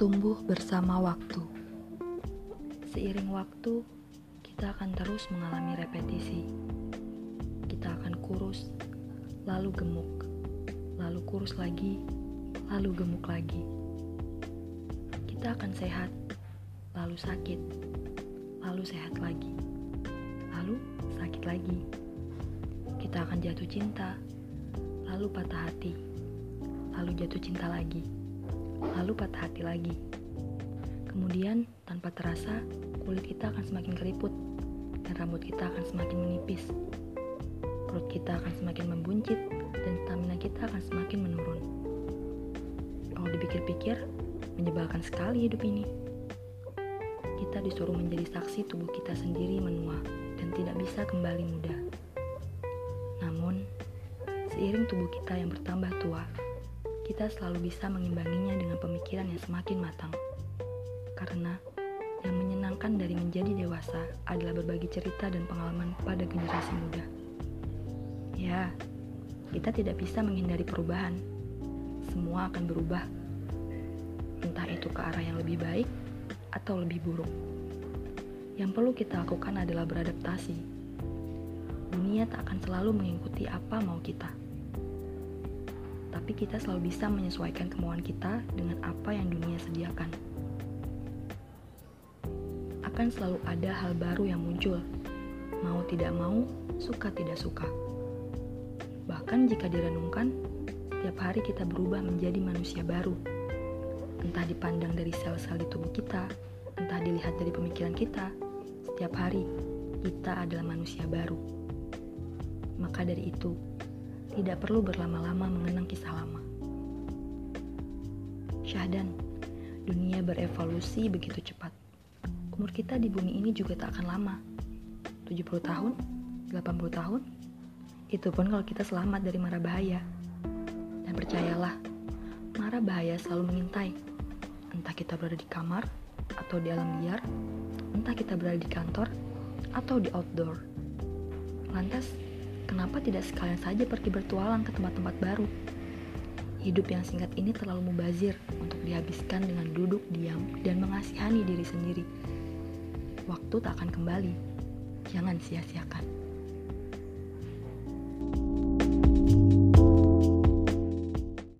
Tumbuh bersama waktu. Seiring waktu, kita akan terus mengalami repetisi. Kita akan kurus, lalu gemuk, lalu kurus lagi, lalu gemuk lagi. Kita akan sehat, lalu sakit, lalu sehat lagi, lalu sakit lagi. Kita akan jatuh cinta, lalu patah hati, lalu jatuh cinta lagi lalu patah hati lagi. Kemudian, tanpa terasa, kulit kita akan semakin keriput, dan rambut kita akan semakin menipis. Perut kita akan semakin membuncit, dan stamina kita akan semakin menurun. Kalau dipikir-pikir, menyebalkan sekali hidup ini. Kita disuruh menjadi saksi tubuh kita sendiri menua, dan tidak bisa kembali muda. Namun, seiring tubuh kita yang bertambah tua, kita selalu bisa mengimbanginya dengan pemikiran yang semakin matang. Karena yang menyenangkan dari menjadi dewasa adalah berbagi cerita dan pengalaman pada generasi muda. Ya, kita tidak bisa menghindari perubahan. Semua akan berubah. Entah itu ke arah yang lebih baik atau lebih buruk. Yang perlu kita lakukan adalah beradaptasi. Dunia tak akan selalu mengikuti apa mau kita tapi kita selalu bisa menyesuaikan kemauan kita dengan apa yang dunia sediakan. Akan selalu ada hal baru yang muncul, mau tidak mau, suka tidak suka. Bahkan jika direnungkan, setiap hari kita berubah menjadi manusia baru. Entah dipandang dari sel-sel di tubuh kita, entah dilihat dari pemikiran kita, setiap hari kita adalah manusia baru. Maka dari itu, tidak perlu berlama-lama mengenang kisah lama. Syahdan, dunia berevolusi begitu cepat. Umur kita di bumi ini juga tak akan lama. 70 tahun, 80 tahun, itu pun kalau kita selamat dari mara bahaya. Dan percayalah, mara bahaya selalu mengintai. Entah kita berada di kamar atau di alam liar, entah kita berada di kantor atau di outdoor. Lantas, Kenapa tidak sekalian saja pergi bertualang ke tempat-tempat baru? Hidup yang singkat ini terlalu mubazir untuk dihabiskan dengan duduk diam dan mengasihani diri sendiri. Waktu tak akan kembali. Jangan sia-siakan.